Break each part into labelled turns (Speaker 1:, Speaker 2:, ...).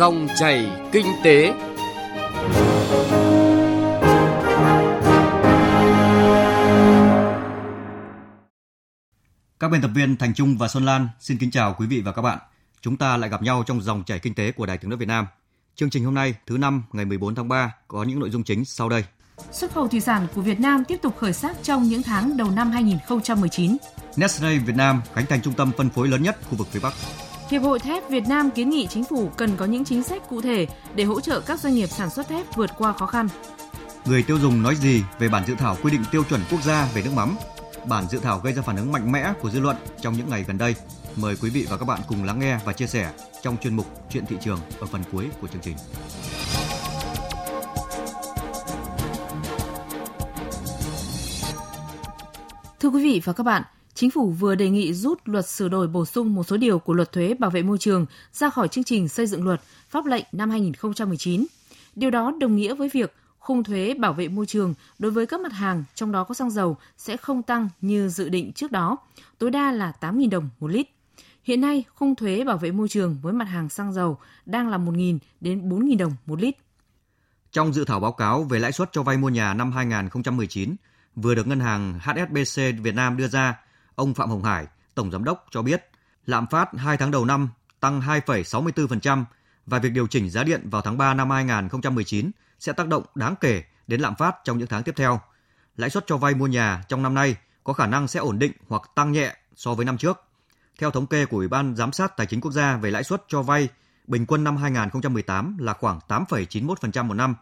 Speaker 1: Dòng chảy kinh tế.
Speaker 2: Các biên tập viên Thành Trung và Xuân Lan xin kính chào quý vị và các bạn. Chúng ta lại gặp nhau trong dòng chảy kinh tế của Đài Tiếng nói Việt Nam. Chương trình hôm nay, thứ năm ngày 14 tháng 3 có những nội dung chính sau đây.
Speaker 3: Xuất khẩu thủy sản của Việt Nam tiếp tục khởi sắc trong những tháng đầu năm 2019.
Speaker 2: Nestle Việt Nam khánh thành trung tâm phân phối lớn nhất khu vực phía Bắc.
Speaker 3: Hiệp hội thép Việt Nam kiến nghị chính phủ cần có những chính sách cụ thể để hỗ trợ các doanh nghiệp sản xuất thép vượt qua khó khăn.
Speaker 2: Người tiêu dùng nói gì về bản dự thảo quy định tiêu chuẩn quốc gia về nước mắm? Bản dự thảo gây ra phản ứng mạnh mẽ của dư luận trong những ngày gần đây. Mời quý vị và các bạn cùng lắng nghe và chia sẻ trong chuyên mục Chuyện thị trường ở phần cuối của chương trình.
Speaker 3: Thưa quý vị và các bạn, Chính phủ vừa đề nghị rút luật sửa đổi bổ sung một số điều của luật thuế bảo vệ môi trường ra khỏi chương trình xây dựng luật pháp lệnh năm 2019. Điều đó đồng nghĩa với việc khung thuế bảo vệ môi trường đối với các mặt hàng trong đó có xăng dầu sẽ không tăng như dự định trước đó, tối đa là 8.000 đồng một lít. Hiện nay, khung thuế bảo vệ môi trường với mặt hàng xăng dầu đang là 1.000 đến 4.000 đồng một lít.
Speaker 2: Trong dự thảo báo cáo về lãi suất cho vay mua nhà năm 2019, vừa được ngân hàng HSBC Việt Nam đưa ra, ông Phạm Hồng Hải, Tổng Giám đốc cho biết, lạm phát 2 tháng đầu năm tăng 2,64% và việc điều chỉnh giá điện vào tháng 3 năm 2019 sẽ tác động đáng kể đến lạm phát trong những tháng tiếp theo. Lãi suất cho vay mua nhà trong năm nay có khả năng sẽ ổn định hoặc tăng nhẹ so với năm trước. Theo thống kê của Ủy ban Giám sát Tài chính Quốc gia về lãi suất cho vay, bình quân năm 2018 là khoảng 8,91% một năm,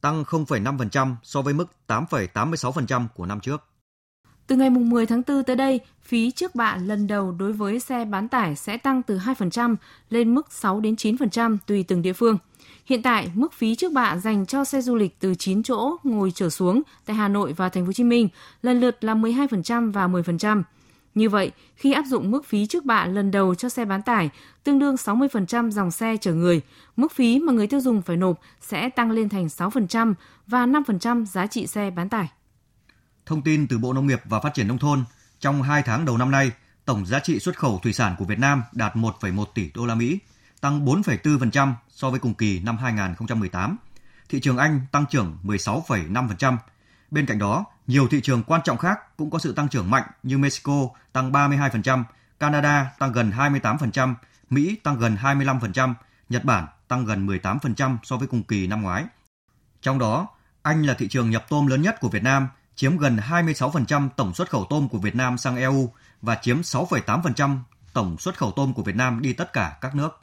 Speaker 2: tăng 0,5% so với mức 8,86% của năm trước.
Speaker 3: Từ ngày 10 tháng 4 tới đây, phí trước bạ lần đầu đối với xe bán tải sẽ tăng từ 2% lên mức 6 đến 9% tùy từng địa phương. Hiện tại, mức phí trước bạ dành cho xe du lịch từ 9 chỗ ngồi trở xuống tại Hà Nội và Thành phố Hồ Chí Minh lần lượt là 12% và 10%. Như vậy, khi áp dụng mức phí trước bạ lần đầu cho xe bán tải, tương đương 60% dòng xe chở người, mức phí mà người tiêu dùng phải nộp sẽ tăng lên thành 6% và 5% giá trị xe bán tải.
Speaker 2: Thông tin từ Bộ Nông nghiệp và Phát triển Nông thôn, trong 2 tháng đầu năm nay, tổng giá trị xuất khẩu thủy sản của Việt Nam đạt 1,1 tỷ đô la Mỹ, tăng 4,4% so với cùng kỳ năm 2018. Thị trường Anh tăng trưởng 16,5%. Bên cạnh đó, nhiều thị trường quan trọng khác cũng có sự tăng trưởng mạnh như Mexico tăng 32%, Canada tăng gần 28%, Mỹ tăng gần 25%, Nhật Bản tăng gần 18% so với cùng kỳ năm ngoái. Trong đó, Anh là thị trường nhập tôm lớn nhất của Việt Nam, chiếm gần 26% tổng xuất khẩu tôm của Việt Nam sang EU và chiếm 6,8% tổng xuất khẩu tôm của Việt Nam đi tất cả các nước.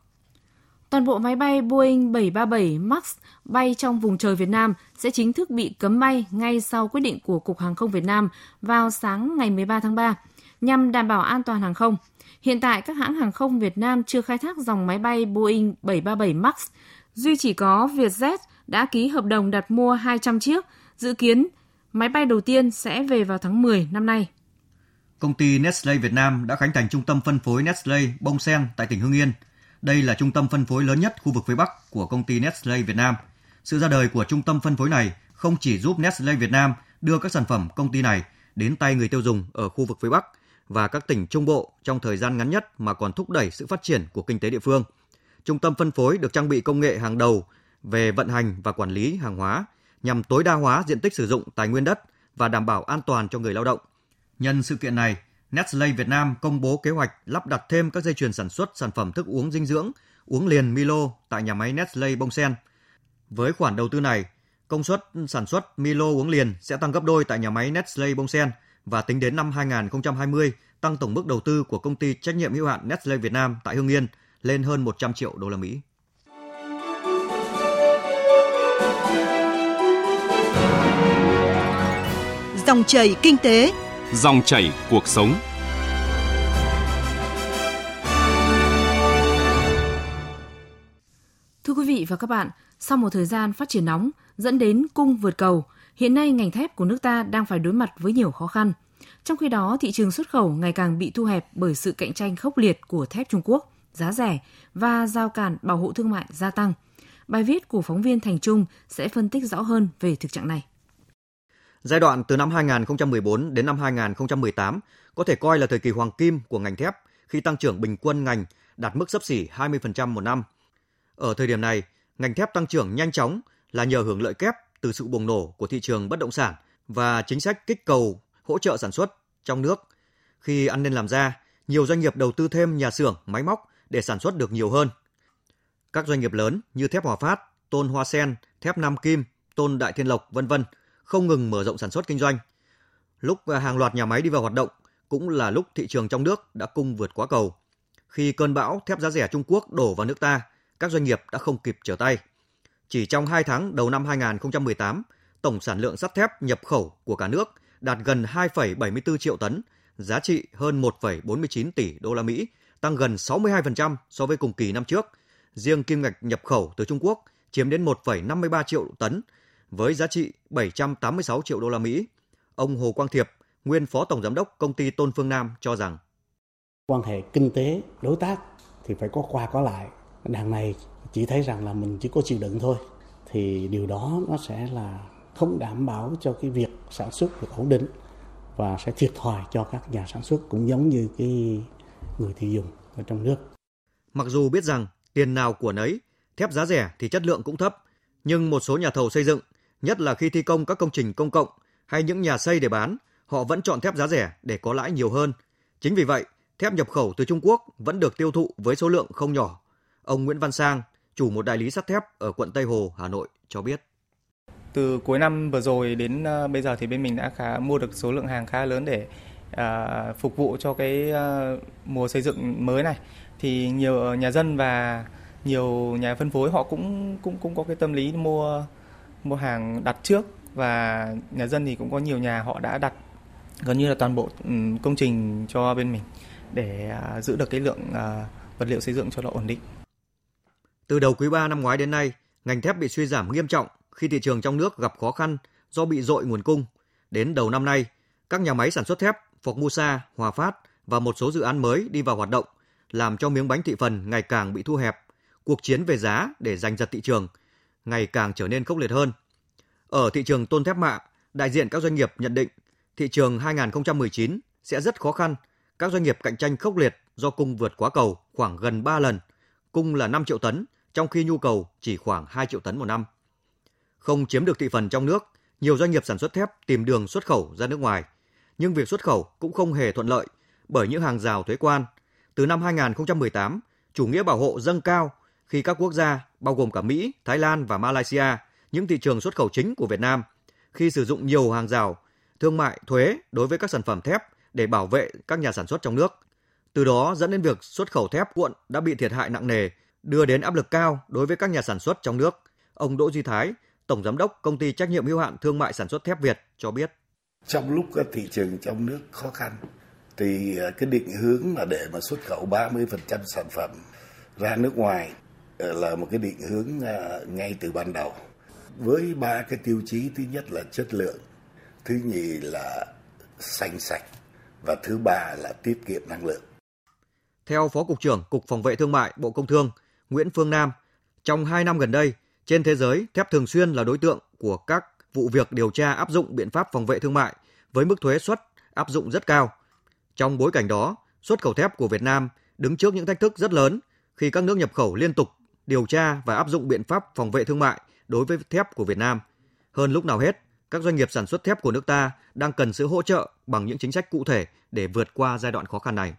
Speaker 3: Toàn bộ máy bay Boeing 737 MAX bay trong vùng trời Việt Nam sẽ chính thức bị cấm bay ngay sau quyết định của Cục Hàng không Việt Nam vào sáng ngày 13 tháng 3 nhằm đảm bảo an toàn hàng không. Hiện tại, các hãng hàng không Việt Nam chưa khai thác dòng máy bay Boeing 737 MAX. Duy chỉ có Vietjet đã ký hợp đồng đặt mua 200 chiếc, dự kiến máy bay đầu tiên sẽ về vào tháng 10 năm nay.
Speaker 2: Công ty Nestle Việt Nam đã khánh thành trung tâm phân phối Nestle Bông Sen tại tỉnh Hưng Yên – đây là trung tâm phân phối lớn nhất khu vực phía Bắc của công ty Nestle Việt Nam. Sự ra đời của trung tâm phân phối này không chỉ giúp Nestle Việt Nam đưa các sản phẩm công ty này đến tay người tiêu dùng ở khu vực phía Bắc và các tỉnh Trung Bộ trong thời gian ngắn nhất mà còn thúc đẩy sự phát triển của kinh tế địa phương. Trung tâm phân phối được trang bị công nghệ hàng đầu về vận hành và quản lý hàng hóa nhằm tối đa hóa diện tích sử dụng tài nguyên đất và đảm bảo an toàn cho người lao động. Nhân sự kiện này, Nestle Việt Nam công bố kế hoạch lắp đặt thêm các dây chuyền sản xuất sản phẩm thức uống dinh dưỡng, uống liền Milo tại nhà máy Nestle Bông Sen. Với khoản đầu tư này, công suất sản xuất Milo uống liền sẽ tăng gấp đôi tại nhà máy Nestle Bông Sen và tính đến năm 2020 tăng tổng mức đầu tư của công ty trách nhiệm hữu hạn Nestle Việt Nam tại Hưng Yên lên hơn 100 triệu đô la Mỹ.
Speaker 4: Dòng chảy kinh tế
Speaker 1: Dòng chảy cuộc sống.
Speaker 3: Thưa quý vị và các bạn, sau một thời gian phát triển nóng dẫn đến cung vượt cầu, hiện nay ngành thép của nước ta đang phải đối mặt với nhiều khó khăn. Trong khi đó, thị trường xuất khẩu ngày càng bị thu hẹp bởi sự cạnh tranh khốc liệt của thép Trung Quốc, giá rẻ và giao cản bảo hộ thương mại gia tăng. Bài viết của phóng viên Thành Trung sẽ phân tích rõ hơn về thực trạng này.
Speaker 2: Giai đoạn từ năm 2014 đến năm 2018 có thể coi là thời kỳ hoàng kim của ngành thép khi tăng trưởng bình quân ngành đạt mức sấp xỉ 20% một năm. Ở thời điểm này, ngành thép tăng trưởng nhanh chóng là nhờ hưởng lợi kép từ sự bùng nổ của thị trường bất động sản và chính sách kích cầu hỗ trợ sản xuất trong nước. Khi ăn nên làm ra, nhiều doanh nghiệp đầu tư thêm nhà xưởng, máy móc để sản xuất được nhiều hơn. Các doanh nghiệp lớn như thép Hòa Phát, Tôn Hoa Sen, thép Nam Kim, Tôn Đại Thiên Lộc, vân vân không ngừng mở rộng sản xuất kinh doanh. Lúc à, hàng loạt nhà máy đi vào hoạt động cũng là lúc thị trường trong nước đã cung vượt quá cầu. Khi cơn bão thép giá rẻ Trung Quốc đổ vào nước ta, các doanh nghiệp đã không kịp trở tay. Chỉ trong 2 tháng đầu năm 2018, tổng sản lượng sắt thép nhập khẩu của cả nước đạt gần 2,74 triệu tấn, giá trị hơn 1,49 tỷ đô la Mỹ, tăng gần 62% so với cùng kỳ năm trước. Riêng kim ngạch nhập khẩu từ Trung Quốc chiếm đến 1,53 triệu tấn với giá trị 786 triệu đô la Mỹ. Ông Hồ Quang Thiệp, nguyên phó tổng giám đốc công ty Tôn Phương Nam cho rằng
Speaker 5: quan hệ kinh tế đối tác thì phải có qua có lại. Đằng này chỉ thấy rằng là mình chỉ có chịu đựng thôi thì điều đó nó sẽ là không đảm bảo cho cái việc sản xuất được ổn định và sẽ thiệt thòi cho các nhà sản xuất cũng giống như cái người tiêu dùng ở trong nước.
Speaker 2: Mặc dù biết rằng tiền nào của nấy, thép giá rẻ thì chất lượng cũng thấp, nhưng một số nhà thầu xây dựng, nhất là khi thi công các công trình công cộng hay những nhà xây để bán, họ vẫn chọn thép giá rẻ để có lãi nhiều hơn. Chính vì vậy, thép nhập khẩu từ Trung Quốc vẫn được tiêu thụ với số lượng không nhỏ. Ông Nguyễn Văn Sang, chủ một đại lý sắt thép ở quận Tây Hồ, Hà Nội cho biết.
Speaker 6: Từ cuối năm vừa rồi đến ờ, bây giờ thì bên mình đã khá mua được số lượng hàng khá lớn để à, phục vụ cho cái à, mùa xây dựng mới này. Thì nhiều nhà dân và nhiều nhà phân phối họ cũng cũng cũng có cái tâm lý mua mua hàng đặt trước và nhà dân thì cũng có nhiều nhà họ đã đặt gần như là toàn bộ ừ, công trình cho bên mình để à, giữ được cái lượng à, vật liệu xây dựng cho nó ổn định.
Speaker 2: Từ đầu quý 3 năm ngoái đến nay, ngành thép bị suy giảm nghiêm trọng khi thị trường trong nước gặp khó khăn do bị dội nguồn cung. Đến đầu năm nay, các nhà máy sản xuất thép Formosa, Hòa Phát và một số dự án mới đi vào hoạt động, làm cho miếng bánh thị phần ngày càng bị thu hẹp. Cuộc chiến về giá để giành giật thị trường ngày càng trở nên khốc liệt hơn. Ở thị trường tôn thép mạ, đại diện các doanh nghiệp nhận định thị trường 2019 sẽ rất khó khăn. Các doanh nghiệp cạnh tranh khốc liệt do cung vượt quá cầu khoảng gần 3 lần. Cung là 5 triệu tấn, trong khi nhu cầu chỉ khoảng 2 triệu tấn một năm. Không chiếm được thị phần trong nước, nhiều doanh nghiệp sản xuất thép tìm đường xuất khẩu ra nước ngoài. Nhưng việc xuất khẩu cũng không hề thuận lợi bởi những hàng rào thuế quan. Từ năm 2018, chủ nghĩa bảo hộ dâng cao khi các quốc gia, bao gồm cả Mỹ, Thái Lan và Malaysia, những thị trường xuất khẩu chính của Việt Nam, khi sử dụng nhiều hàng rào, thương mại, thuế đối với các sản phẩm thép để bảo vệ các nhà sản xuất trong nước. Từ đó dẫn đến việc xuất khẩu thép cuộn đã bị thiệt hại nặng nề, đưa đến áp lực cao đối với các nhà sản xuất trong nước. Ông Đỗ Duy Thái, Tổng Giám đốc Công ty Trách nhiệm hữu hạn Thương mại Sản xuất Thép Việt cho biết.
Speaker 7: Trong lúc các thị trường trong nước khó khăn, thì ờ, cái định hướng mà để mà xuất khẩu 30% sản phẩm ra nước ngoài Ờ, là một cái định hướng à, ngay từ ban đầu. Với ba cái tiêu chí thứ nhất là chất lượng, thứ nhì là xanh sạch và thứ ba là tiết kiệm năng lượng.
Speaker 2: Theo Phó Cục trưởng Cục Phòng vệ Thương mại Bộ Công Thương Nguyễn Phương Nam, trong hai năm gần đây, trên thế giới, thép thường xuyên là đối tượng của các vụ việc điều tra áp dụng biện pháp phòng vệ thương mại với mức thuế suất áp dụng rất cao. Trong bối cảnh đó, xuất khẩu thép của Việt Nam đứng trước những thách thức rất lớn khi các nước nhập khẩu liên tục điều tra và áp dụng biện pháp phòng vệ thương mại đối với thép của Việt Nam. Hơn lúc nào hết, các doanh nghiệp sản xuất thép của nước ta đang cần sự hỗ trợ bằng những chính sách cụ thể để vượt qua giai đoạn khó khăn này.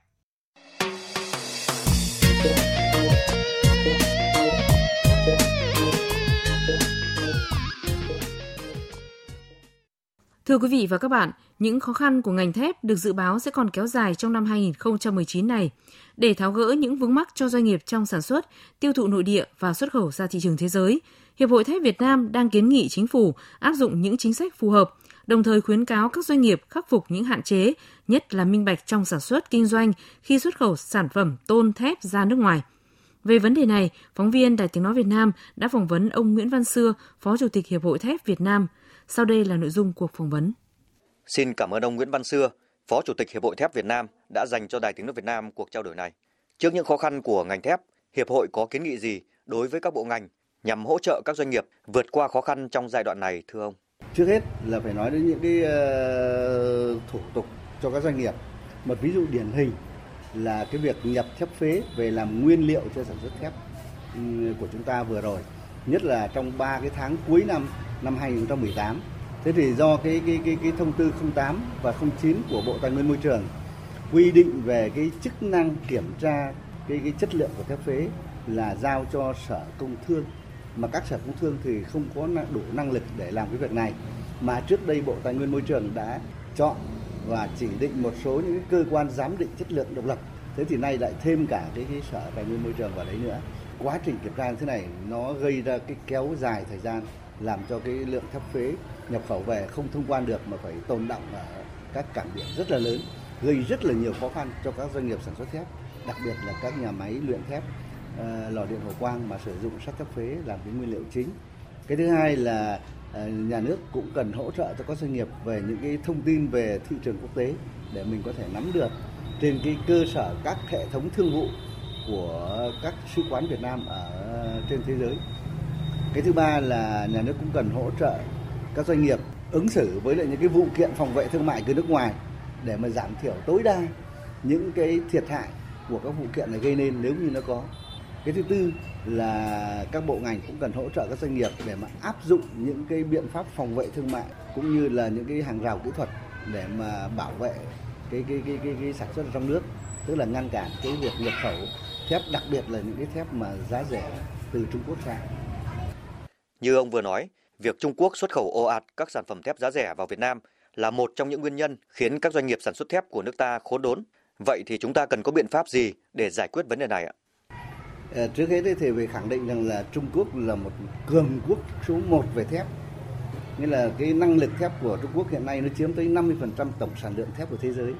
Speaker 3: Thưa quý vị và các bạn, những khó khăn của ngành thép được dự báo sẽ còn kéo dài trong năm 2019 này. Để tháo gỡ những vướng mắc cho doanh nghiệp trong sản xuất, tiêu thụ nội địa và xuất khẩu ra thị trường thế giới, Hiệp hội Thép Việt Nam đang kiến nghị chính phủ áp dụng những chính sách phù hợp, đồng thời khuyến cáo các doanh nghiệp khắc phục những hạn chế, nhất là minh bạch trong sản xuất kinh doanh khi xuất khẩu sản phẩm tôn thép ra nước ngoài. Về vấn đề này, phóng viên Đài Tiếng Nói Việt Nam đã phỏng vấn ông Nguyễn Văn Xưa, Phó Chủ tịch Hiệp hội Thép Việt Nam – sau đây là nội dung cuộc phỏng vấn.
Speaker 2: Xin cảm ơn ông Nguyễn Văn Xưa, Phó Chủ tịch Hiệp hội Thép Việt Nam đã dành cho Đài Tiếng nói Việt Nam cuộc trao đổi này. Trước những khó khăn của ngành thép, hiệp hội có kiến nghị gì đối với các bộ ngành nhằm hỗ trợ các doanh nghiệp vượt qua khó khăn trong giai đoạn này thưa ông?
Speaker 8: Trước hết là phải nói đến những cái uh, thủ tục cho các doanh nghiệp. Một ví dụ điển hình là cái việc nhập thép phế về làm nguyên liệu cho sản xuất thép ừ, của chúng ta vừa rồi, nhất là trong 3 cái tháng cuối năm năm 2018. Thế thì do cái cái cái cái thông tư 08 và 09 của Bộ Tài nguyên Môi trường quy định về cái chức năng kiểm tra cái cái chất lượng của thép phế là giao cho Sở Công Thương. Mà các sở công thương thì không có đủ năng lực để làm cái việc này. Mà trước đây Bộ Tài nguyên Môi trường đã chọn và chỉ định một số những cơ quan giám định chất lượng độc lập. Thế thì nay lại thêm cả cái, cái sở tài nguyên môi trường vào đấy nữa. Quá trình kiểm tra như thế này nó gây ra cái kéo dài thời gian làm cho cái lượng thép phế nhập khẩu về không thông quan được mà phải tồn động ở các cảng biển rất là lớn, gây rất là nhiều khó khăn cho các doanh nghiệp sản xuất thép, đặc biệt là các nhà máy luyện thép ờ, lò điện hồ quang mà sử dụng sắt thép phế làm cái nguyên liệu chính cái thứ hai là ờ, nhà nước cũng cần hỗ trợ cho các doanh nghiệp về những cái thông tin về thị trường quốc tế để mình có thể nắm được trên cái cơ sở các hệ thống thương vụ của các sứ quán Việt Nam ở trên thế giới. Cái thứ ba là nhà nước cũng cần hỗ trợ các doanh nghiệp ứng xử với lại những cái vụ kiện phòng vệ thương mại từ nước ngoài để mà giảm thiểu tối đa những cái thiệt hại của các vụ kiện này gây nên nếu như nó có. Cái thứ tư là các bộ ngành cũng cần hỗ trợ các doanh nghiệp để mà áp dụng những cái biện pháp phòng vệ thương mại cũng như là những cái hàng rào kỹ thuật để mà bảo vệ cái cái cái cái, cái sản xuất trong nước tức là ngăn cản cái việc nhập khẩu thép đặc biệt là những cái thép mà giá rẻ từ Trung Quốc sang.
Speaker 2: Như ông vừa nói, việc Trung Quốc xuất khẩu ồ ạt các sản phẩm thép giá rẻ vào Việt Nam là một trong những nguyên nhân khiến các doanh nghiệp sản xuất thép của nước ta khốn đốn. Vậy thì chúng ta cần có biện pháp gì để giải quyết vấn đề này ạ?
Speaker 8: À, trước hết thì phải khẳng định rằng là Trung Quốc là một cường quốc số 1 về thép. Nghĩa là cái năng lực thép của Trung Quốc hiện nay nó chiếm tới 50% tổng sản lượng thép của thế giới.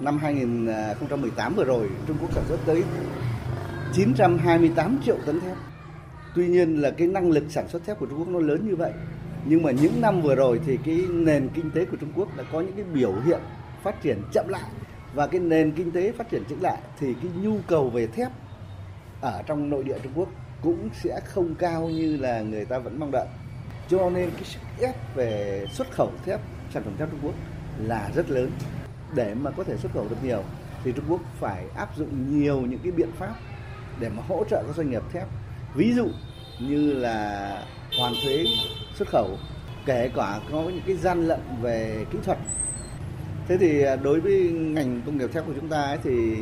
Speaker 8: Năm 2018 à, vừa rồi, Trung Quốc sản xuất tới 928 triệu tấn thép. Tuy nhiên là cái năng lực sản xuất thép của Trung Quốc nó lớn như vậy. Nhưng mà những năm vừa rồi thì cái nền kinh tế của Trung Quốc đã có những cái biểu hiện phát triển chậm lại và cái nền kinh tế phát triển chậm lại thì cái nhu cầu về thép ở trong nội địa Trung Quốc cũng sẽ không cao như là người ta vẫn mong đợi. Cho nên cái sức ép về xuất khẩu thép, sản phẩm thép Trung Quốc là rất lớn. Để mà có thể xuất khẩu được nhiều thì Trung Quốc phải áp dụng nhiều những cái biện pháp để mà hỗ trợ các doanh nghiệp thép. Ví dụ như là hoàn thuế xuất khẩu, kể cả có những cái gian lận về kỹ thuật. Thế thì à, đối với ngành công nghiệp thép của chúng ta ấy thì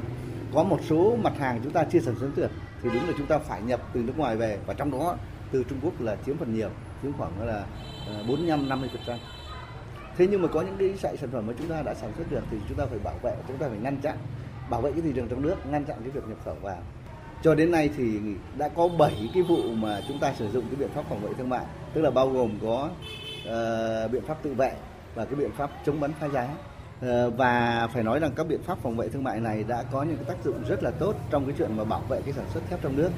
Speaker 8: có một số mặt hàng chúng chưa chia sản xuất được thì đúng là chúng ta phải nhập từ nước ngoài về. Và trong đó từ Trung Quốc là chiếm phần nhiều chiếm khoảng là à, 45 50 phần trăm. Thế nhưng mà có những cái sợi sản phẩm mà chúng ta đã sản xuất được thì chúng ta phải bảo vệ chúng ta phải ngăn chặn bảo vệ cái thị trường trong nước ngăn chặn cái việc nhập khẩu vào cho đến nay thì đã có 7 cái vụ mà chúng ta sử dụng cái biện pháp phòng vệ thương mại tức là bao gồm có uh, biện pháp tự vệ và cái biện pháp chống bắn phá giá ờ, và phải nói rằng các biện pháp phòng vệ thương mại này đã có những cái tác dụng rất là tốt trong cái chuyện mà bảo vệ cái sản xuất thép trong nước.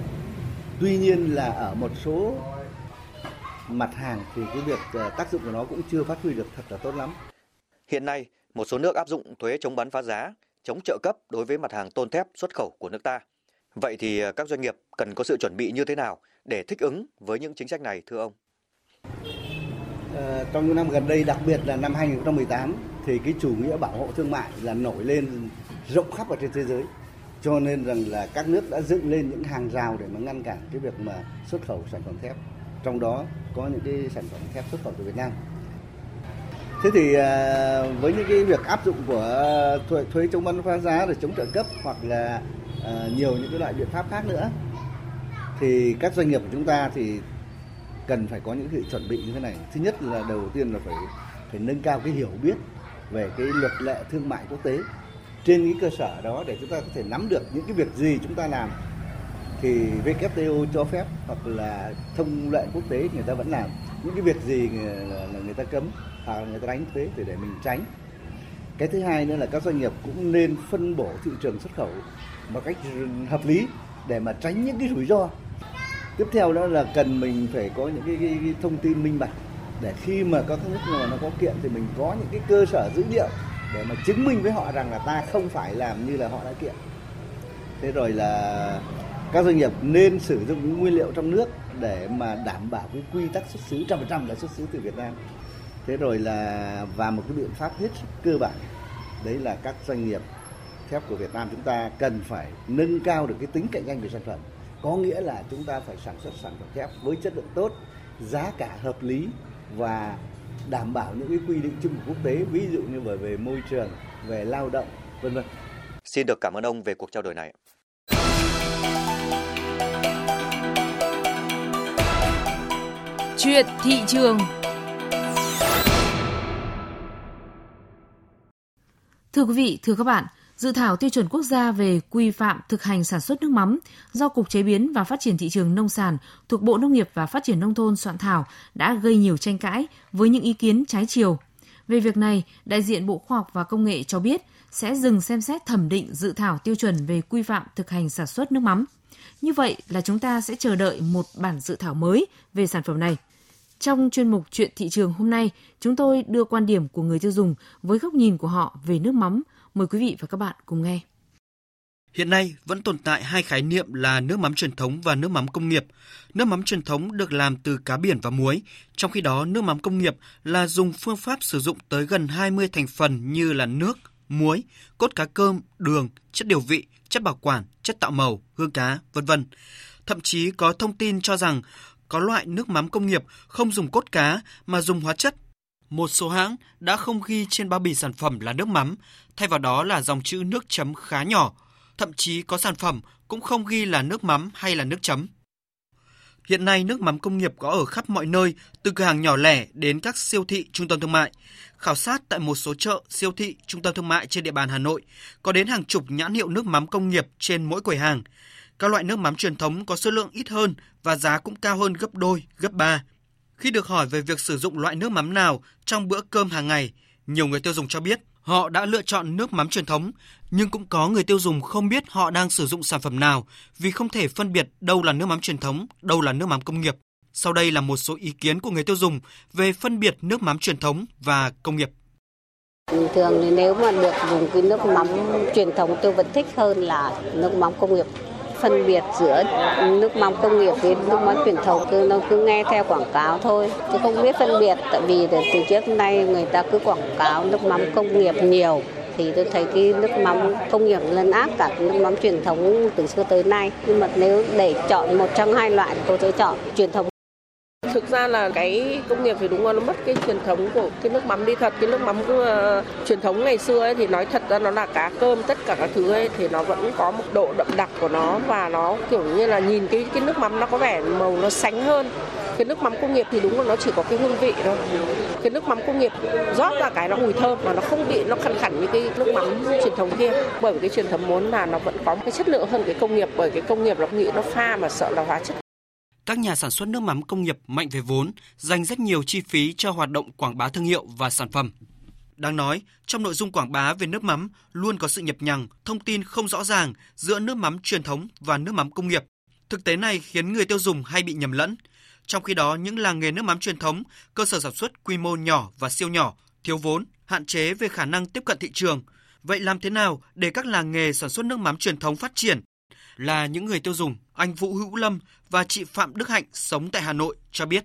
Speaker 8: Tuy nhiên là ở một số mặt hàng thì cái việc ờ, tác dụng của nó cũng chưa phát huy được thật là tốt lắm.
Speaker 2: Hiện nay, một số nước áp dụng thuế chống bán phá giá, chống trợ cấp đối với mặt hàng tôn thép xuất khẩu của nước ta. Vậy thì à, các doanh nghiệp cần có sự chuẩn bị như thế nào để thích ứng với những chính sách này thưa ông?
Speaker 8: À, trong những năm gần đây, đặc biệt là năm 2018 thì cái chủ nghĩa bảo hộ thương mại là nổi lên rộng khắp ở trên thế giới. Cho nên rằng là các nước đã dựng lên những hàng rào để mà ngăn cản cái việc mà xuất khẩu sản phẩm thép. Trong đó có những cái sản phẩm thép xuất khẩu từ Việt Nam. Thế thì à, với những cái việc áp dụng của thuế, thuế chống bán phá giá rồi chống trợ cấp hoặc là Ờ, nhiều những cái loại biện pháp khác nữa. Thì các doanh nghiệp của chúng ta thì cần phải có những sự chuẩn bị như thế này. Thứ nhất là đầu tiên là phải phải nâng cao cái hiểu biết về cái luật lệ thương mại quốc tế. Trên cái cơ sở đó để chúng ta có thể nắm được những cái việc gì chúng ta làm, thì WTO cho phép hoặc là thông lệ quốc tế người ta vẫn làm. Những cái việc gì là người ta cấm hoặc là người ta đánh thuế để để mình tránh cái thứ hai nữa là các doanh nghiệp cũng nên phân bổ thị trường xuất khẩu một cách hợp lý để mà tránh những cái rủi ro. Tiếp theo đó là cần mình phải có những cái, cái, cái thông tin minh bạch để khi mà các nước nào nó có kiện thì mình có những cái cơ sở dữ liệu để mà chứng minh với họ rằng là ta không phải làm như là họ đã kiện. Thế rồi là các doanh nghiệp nên sử dụng những nguyên liệu trong nước để mà đảm bảo cái quy tắc xuất xứ trăm phần trăm là xuất xứ từ Việt Nam thế rồi là và một cái biện pháp hết sức cơ bản đấy là các doanh nghiệp thép của Việt Nam chúng ta cần phải nâng cao được cái tính cạnh tranh về sản phẩm có nghĩa là chúng ta phải sản xuất sản phẩm thép với chất lượng tốt, giá cả hợp lý và đảm bảo những cái quy định chung của quốc tế, ví dụ như về về môi trường, về lao động, vân vân.
Speaker 2: Xin được cảm ơn ông về cuộc trao đổi này.
Speaker 3: Chuyện thị trường Thưa quý vị, thưa các bạn, dự thảo tiêu chuẩn quốc gia về quy phạm thực hành sản xuất nước mắm do Cục Chế biến và Phát triển thị trường nông sản thuộc Bộ Nông nghiệp và Phát triển nông thôn soạn thảo đã gây nhiều tranh cãi với những ý kiến trái chiều. Về việc này, đại diện Bộ Khoa học và Công nghệ cho biết sẽ dừng xem xét thẩm định dự thảo tiêu chuẩn về quy phạm thực hành sản xuất nước mắm. Như vậy là chúng ta sẽ chờ đợi một bản dự thảo mới về sản phẩm này. Trong chuyên mục Chuyện thị trường hôm nay, chúng tôi đưa quan điểm của người tiêu dùng với góc nhìn của họ về nước mắm. Mời quý vị và các bạn cùng nghe.
Speaker 9: Hiện nay vẫn tồn tại hai khái niệm là nước mắm truyền thống và nước mắm công nghiệp. Nước mắm truyền thống được làm từ cá biển và muối, trong khi đó nước mắm công nghiệp là dùng phương pháp sử dụng tới gần 20 thành phần như là nước, muối, cốt cá cơm, đường, chất điều vị, chất bảo quản, chất tạo màu, hương cá, vân vân. Thậm chí có thông tin cho rằng có loại nước mắm công nghiệp không dùng cốt cá mà dùng hóa chất. Một số hãng đã không ghi trên bao bì sản phẩm là nước mắm, thay vào đó là dòng chữ nước chấm khá nhỏ. Thậm chí có sản phẩm cũng không ghi là nước mắm hay là nước chấm. Hiện nay nước mắm công nghiệp có ở khắp mọi nơi, từ cửa hàng nhỏ lẻ đến các siêu thị, trung tâm thương mại. Khảo sát tại một số chợ, siêu thị, trung tâm thương mại trên địa bàn Hà Nội, có đến hàng chục nhãn hiệu nước mắm công nghiệp trên mỗi quầy hàng. Các loại nước mắm truyền thống có số lượng ít hơn và giá cũng cao hơn gấp đôi, gấp ba. Khi được hỏi về việc sử dụng loại nước mắm nào trong bữa cơm hàng ngày, nhiều người tiêu dùng cho biết họ đã lựa chọn nước mắm truyền thống, nhưng cũng có người tiêu dùng không biết họ đang sử dụng sản phẩm nào vì không thể phân biệt đâu là nước mắm truyền thống, đâu là nước mắm công nghiệp. Sau đây là một số ý kiến của người tiêu dùng về phân biệt nước mắm truyền thống và công nghiệp.
Speaker 10: Thường thì nếu mà được dùng cái nước mắm truyền thống tôi vẫn thích hơn là nước mắm công nghiệp phân biệt giữa nước mắm công nghiệp với nước mắm truyền thống, cứ nó cứ nghe theo quảng cáo thôi. Chứ không biết phân biệt, tại vì từ trước nay người ta cứ quảng cáo nước mắm công nghiệp nhiều, thì tôi thấy cái nước mắm công nghiệp lấn áp cả nước mắm truyền thống từ xưa tới nay. Nhưng mà nếu để chọn một trong hai loại tôi sẽ chọn truyền thống
Speaker 11: Thực ra là cái công nghiệp thì đúng là nó mất cái truyền thống của cái nước mắm đi thật. Cái nước mắm uh, truyền thống ngày xưa ấy thì nói thật ra nó là cá cơm tất cả các thứ ấy thì nó vẫn có một độ đậm đặc của nó và nó kiểu như là nhìn cái cái nước mắm nó có vẻ màu nó sánh hơn. Cái nước mắm công nghiệp thì đúng là nó chỉ có cái hương vị thôi. Cái nước mắm công nghiệp rót ra cái nó mùi thơm mà nó không bị nó khăn khẳng như cái nước mắm truyền thống kia. Bởi vì cái truyền thống muốn là nó vẫn có cái chất lượng hơn cái công nghiệp. Bởi cái công nghiệp nó nghĩ nó pha mà sợ là hóa chất
Speaker 9: các nhà sản xuất nước mắm công nghiệp mạnh về vốn, dành rất nhiều chi phí cho hoạt động quảng bá thương hiệu và sản phẩm. Đáng nói, trong nội dung quảng bá về nước mắm luôn có sự nhập nhằng, thông tin không rõ ràng giữa nước mắm truyền thống và nước mắm công nghiệp. Thực tế này khiến người tiêu dùng hay bị nhầm lẫn. Trong khi đó, những làng nghề nước mắm truyền thống, cơ sở sản xuất quy mô nhỏ và siêu nhỏ, thiếu vốn, hạn chế về khả năng tiếp cận thị trường. Vậy làm thế nào để các làng nghề sản xuất nước mắm truyền thống phát triển là những người tiêu dùng, anh Vũ Hữu Lâm và chị Phạm Đức Hạnh sống tại Hà Nội cho biết.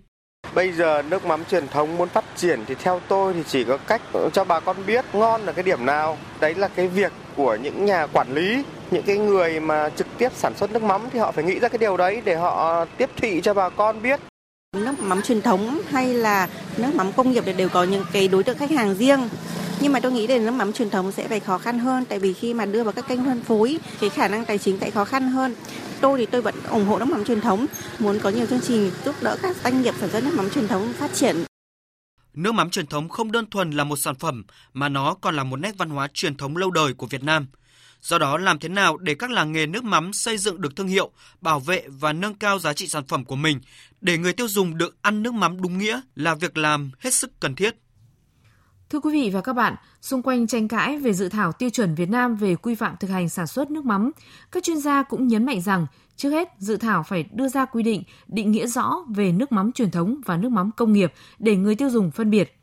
Speaker 12: Bây giờ nước mắm truyền thống muốn phát triển thì theo tôi thì chỉ có cách cho bà con biết ngon là cái điểm nào. Đấy là cái việc của những nhà quản lý, những cái người mà trực tiếp sản xuất nước mắm thì họ phải nghĩ ra cái điều đấy để họ tiếp thị cho bà con biết.
Speaker 13: Nước mắm truyền thống hay là nước mắm công nghiệp đều có những cái đối tượng khách hàng riêng nhưng mà tôi nghĩ đến nước mắm truyền thống sẽ phải khó khăn hơn tại vì khi mà đưa vào các kênh phân phối cái khả năng tài chính sẽ khó khăn hơn tôi thì tôi vẫn ủng hộ nước mắm truyền thống muốn có nhiều chương trình giúp đỡ các doanh nghiệp sản xuất nước mắm truyền thống phát triển
Speaker 9: Nước mắm truyền thống không đơn thuần là một sản phẩm mà nó còn là một nét văn hóa truyền thống lâu đời của Việt Nam. Do đó, làm thế nào để các làng nghề nước mắm xây dựng được thương hiệu, bảo vệ và nâng cao giá trị sản phẩm của mình để người tiêu dùng được ăn nước mắm đúng nghĩa là việc làm hết sức cần thiết.
Speaker 3: Thưa quý vị và các bạn, xung quanh tranh cãi về dự thảo tiêu chuẩn Việt Nam về quy phạm thực hành sản xuất nước mắm, các chuyên gia cũng nhấn mạnh rằng trước hết dự thảo phải đưa ra quy định định nghĩa rõ về nước mắm truyền thống và nước mắm công nghiệp để người tiêu dùng phân biệt.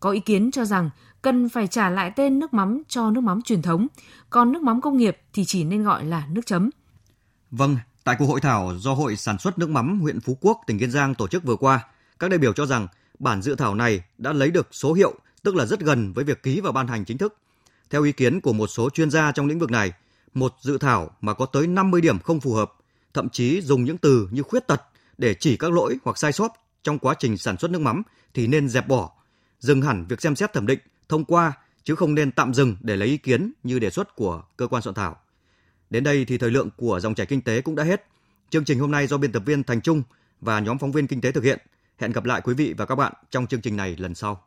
Speaker 3: Có ý kiến cho rằng cần phải trả lại tên nước mắm cho nước mắm truyền thống, còn nước mắm công nghiệp thì chỉ nên gọi là nước chấm.
Speaker 2: Vâng, tại cuộc hội thảo do Hội Sản xuất nước mắm huyện Phú Quốc, tỉnh Kiên Giang tổ chức vừa qua, các đại biểu cho rằng bản dự thảo này đã lấy được số hiệu tức là rất gần với việc ký và ban hành chính thức. Theo ý kiến của một số chuyên gia trong lĩnh vực này, một dự thảo mà có tới 50 điểm không phù hợp thậm chí dùng những từ như khuyết tật để chỉ các lỗi hoặc sai sót trong quá trình sản xuất nước mắm thì nên dẹp bỏ, dừng hẳn việc xem xét thẩm định, thông qua chứ không nên tạm dừng để lấy ý kiến như đề xuất của cơ quan soạn thảo. Đến đây thì thời lượng của dòng chảy kinh tế cũng đã hết. Chương trình hôm nay do biên tập viên Thành Trung và nhóm phóng viên kinh tế thực hiện. Hẹn gặp lại quý vị và các bạn trong chương trình này lần sau.